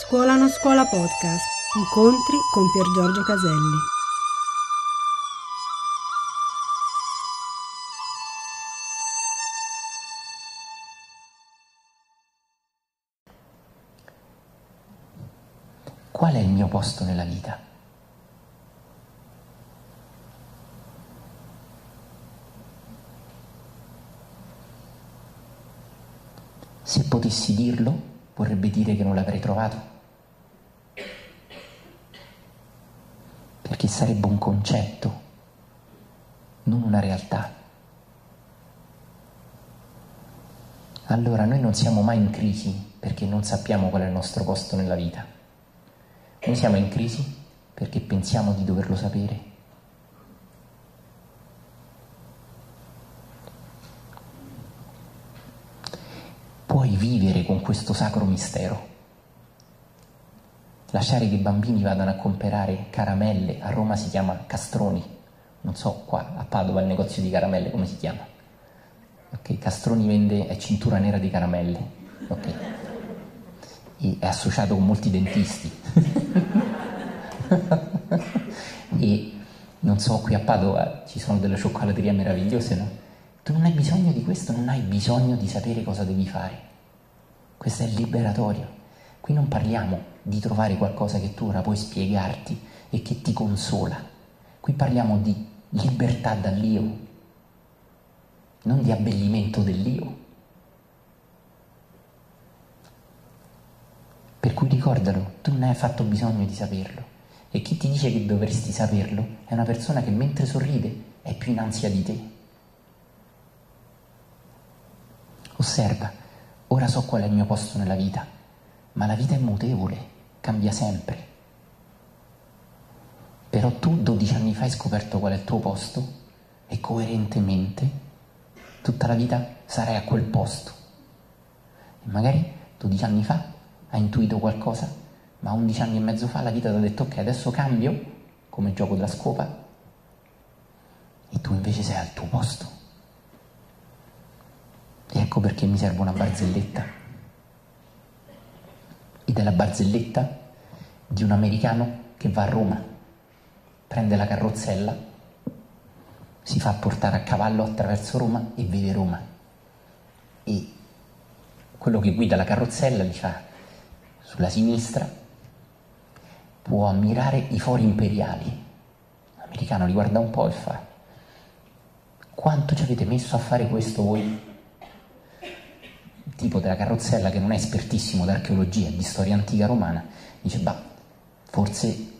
Scuola non scuola podcast. Incontri con Pier Giorgio Caselli. Qual è il mio posto nella vita? Se potessi dirlo, vorrebbe dire che non l'avrei trovato. Perché sarebbe un concetto, non una realtà. Allora noi non siamo mai in crisi perché non sappiamo qual è il nostro posto nella vita. Noi siamo in crisi perché pensiamo di doverlo sapere. Puoi vivere con questo sacro mistero. Lasciare che i bambini vadano a comprare caramelle, a Roma si chiama castroni, non so qua a Padova il negozio di caramelle come si chiama. Ok, Castroni vende è cintura nera di caramelle. Ok. E è associato con molti dentisti. e non so, qui a Padova ci sono delle cioccolaterie meravigliose, no? Tu non hai bisogno di questo, non hai bisogno di sapere cosa devi fare. Questo è liberatorio. Qui non parliamo di trovare qualcosa che tu ora puoi spiegarti e che ti consola. Qui parliamo di libertà dall'io, non di abbellimento dell'io. Per cui ricordalo, tu non hai affatto bisogno di saperlo. E chi ti dice che dovresti saperlo è una persona che mentre sorride è più in ansia di te. Osserva, ora so qual è il mio posto nella vita, ma la vita è mutevole, cambia sempre. Però tu 12 anni fa hai scoperto qual è il tuo posto e coerentemente tutta la vita sarai a quel posto. E magari 12 anni fa hai intuito qualcosa, ma 11 anni e mezzo fa la vita ti ha detto ok, adesso cambio, come gioco della scopa, e tu invece sei al tuo posto. Ecco perché mi serve una barzelletta. Ed è la barzelletta di un americano che va a Roma, prende la carrozzella, si fa portare a cavallo attraverso Roma e vede Roma. E quello che guida la carrozzella gli fa sulla sinistra può ammirare i fori imperiali. L'americano li guarda un po' e fa quanto ci avete messo a fare questo voi? Tipo della carrozzella che non è espertissimo d'archeologia e di storia antica romana dice bah, forse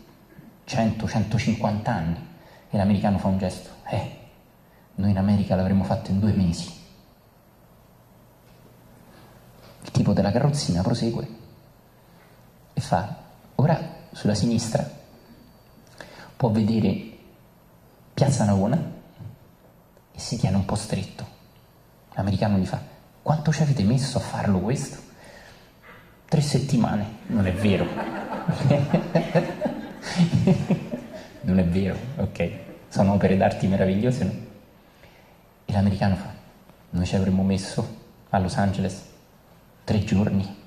100-150 anni. E l'americano fa un gesto, eh, noi in America l'avremmo fatto in due mesi. Il tipo della carrozzina prosegue e fa, ora sulla sinistra può vedere Piazza Navona e si tiene un po' stretto. L'americano gli fa, quanto ci avete messo a farlo questo? Tre settimane, non è vero. non è vero, ok. Sono opere d'arte meravigliose, no? E l'americano fa, noi ci avremmo messo a Los Angeles tre giorni.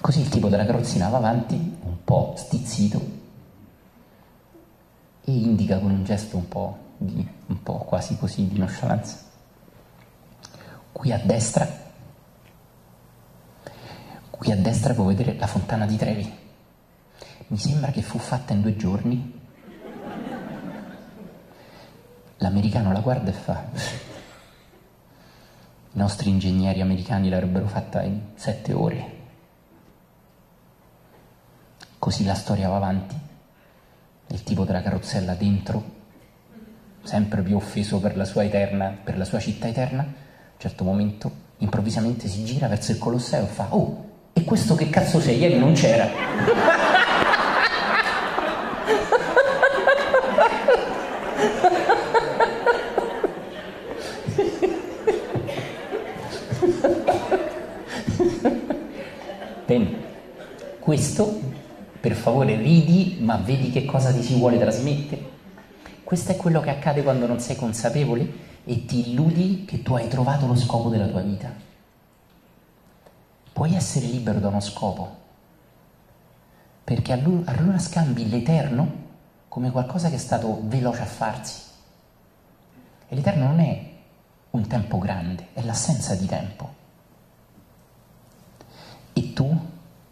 Così il tipo della carrozzina va avanti, un po' stizzito, e indica con un gesto un po', di, un po' quasi così di nonchalance. Qui a destra, qui a destra può vedere la fontana di Trevi. Mi sembra che fu fatta in due giorni. L'americano la guarda e fa, i nostri ingegneri americani l'avrebbero fatta in sette ore. Così la storia va avanti il tipo della carrozzella dentro, sempre più offeso per la sua eterna, per la sua città eterna, un certo momento improvvisamente si gira verso il Colosseo e fa Oh, e questo che cazzo sei? Ieri non c'era. Bene, questo per favore ridi, ma vedi che cosa ti si vuole trasmettere. Questo è quello che accade quando non sei consapevole e ti illudi che tu hai trovato lo scopo della tua vita. puoi essere libero da uno scopo, perché allora, scambi l'eterno come qualcosa che è stato veloce a farsi. E l'eterno non è un tempo grande, è l'assenza di tempo. E tu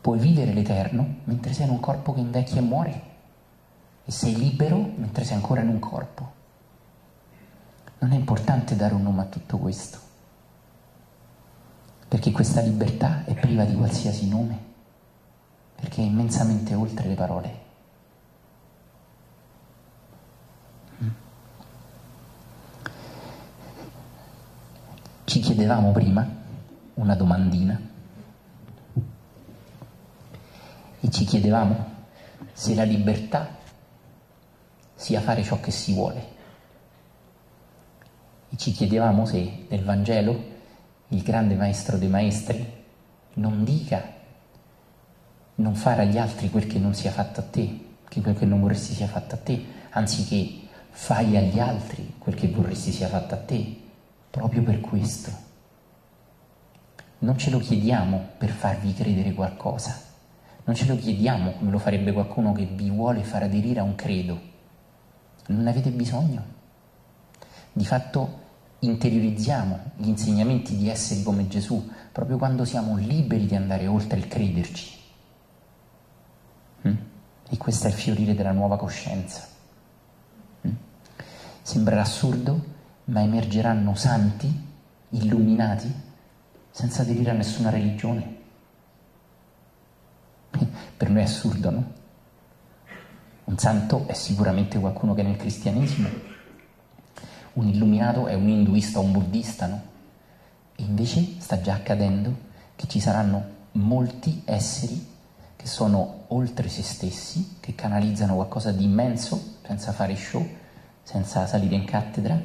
puoi vivere l'eterno mentre sei in un corpo che invecchia e muore, e sei libero mentre sei ancora in un corpo. Non è importante dare un nome a tutto questo, perché questa libertà è priva di qualsiasi nome, perché è immensamente oltre le parole. Ci chiedevamo prima una domandina e ci chiedevamo se la libertà sia fare ciò che si vuole. E ci chiedevamo se nel Vangelo il grande maestro dei maestri non dica non fare agli altri quel che non sia fatto a te, che quel che non vorresti sia fatto a te, anziché fai agli altri quel che vorresti sia fatto a te proprio per questo. Non ce lo chiediamo per farvi credere qualcosa, non ce lo chiediamo come lo farebbe qualcuno che vi vuole far aderire a un credo. Non avete bisogno. Di fatto interiorizziamo gli insegnamenti di essere come Gesù proprio quando siamo liberi di andare oltre il crederci. Mm? E questo è il fiorire della nuova coscienza. Mm? Sembrerà assurdo, ma emergeranno santi, illuminati, senza aderire a nessuna religione. Per noi è assurdo, no? Un santo è sicuramente qualcuno che nel cristianesimo, un illuminato è un induista un buddista, no? E invece sta già accadendo che ci saranno molti esseri che sono oltre se stessi, che canalizzano qualcosa di immenso, senza fare show, senza salire in cattedra,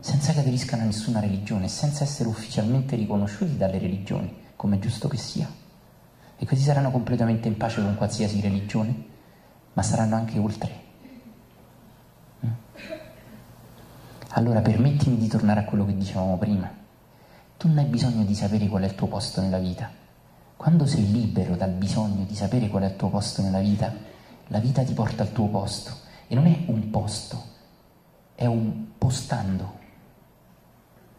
senza che aderiscano a nessuna religione, senza essere ufficialmente riconosciuti dalle religioni, come è giusto che sia. E questi saranno completamente in pace con qualsiasi religione, ma saranno anche oltre. Mm? Allora permettimi di tornare a quello che dicevamo prima. Tu non hai bisogno di sapere qual è il tuo posto nella vita. Quando sei libero dal bisogno di sapere qual è il tuo posto nella vita, la vita ti porta al tuo posto. E non è un posto, è un postando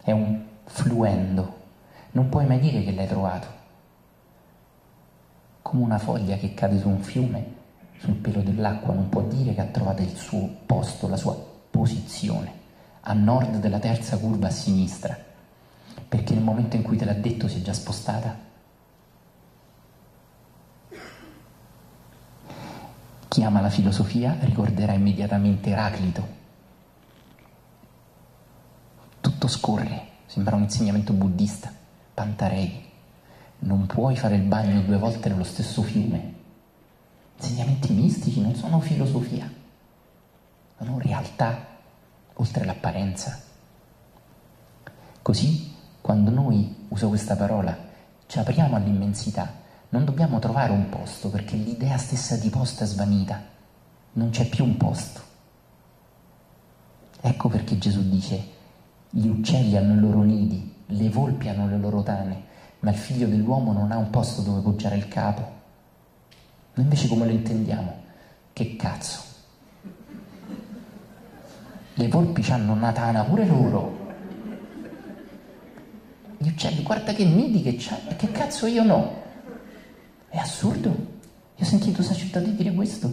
è un fluendo, non puoi mai dire che l'hai trovato. Come una foglia che cade su un fiume, sul pelo dell'acqua, non può dire che ha trovato il suo posto, la sua posizione, a nord della terza curva a sinistra, perché nel momento in cui te l'ha detto si è già spostata. Chi ama la filosofia ricorderà immediatamente Eraclito, tutto scorre, sembra un insegnamento buddista, Pantarei. Non puoi fare il bagno due volte nello stesso fiume. Insegnamenti mistici non sono filosofia, sono realtà oltre l'apparenza. Così, quando noi, uso questa parola, ci apriamo all'immensità, non dobbiamo trovare un posto perché l'idea stessa di posto è svanita, non c'è più un posto. Ecco perché Gesù dice gli uccelli hanno i loro nidi, le volpi hanno le loro tane, ma il figlio dell'uomo non ha un posto dove poggiare il capo. Noi invece come lo intendiamo? Che cazzo? Le volpi hanno una tana pure loro. Gli uccelli, guarda che nidi che c'ha, e che cazzo io no? È assurdo. Io ho sentito sacerdoti dire questo.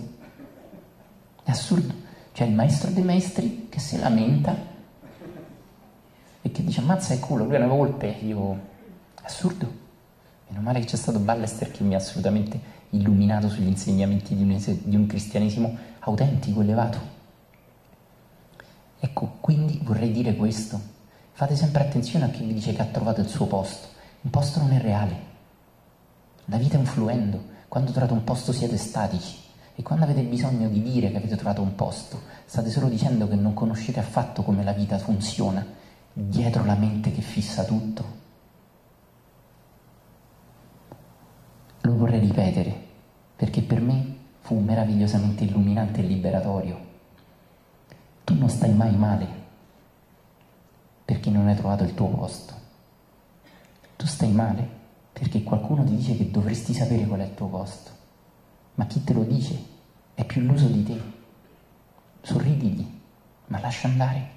È assurdo. C'è il maestro dei maestri che si lamenta e che dice ammazza il culo, lui è una volpe, io assurdo. Meno male che c'è stato Ballester che mi ha assolutamente illuminato sugli insegnamenti di un, di un cristianesimo autentico, elevato. Ecco, quindi vorrei dire questo. Fate sempre attenzione a chi vi dice che ha trovato il suo posto. Un posto non è reale. La vita è un fluendo. Quando trovate un posto siete statici. E quando avete bisogno di dire che avete trovato un posto, state solo dicendo che non conoscete affatto come la vita funziona dietro la mente che fissa tutto. Lo vorrei ripetere perché per me fu meravigliosamente illuminante e liberatorio. Non stai mai male perché non hai trovato il tuo posto. Tu stai male perché qualcuno ti dice che dovresti sapere qual è il tuo posto, ma chi te lo dice è più illuso di te. Sorridigli, ma lascia andare.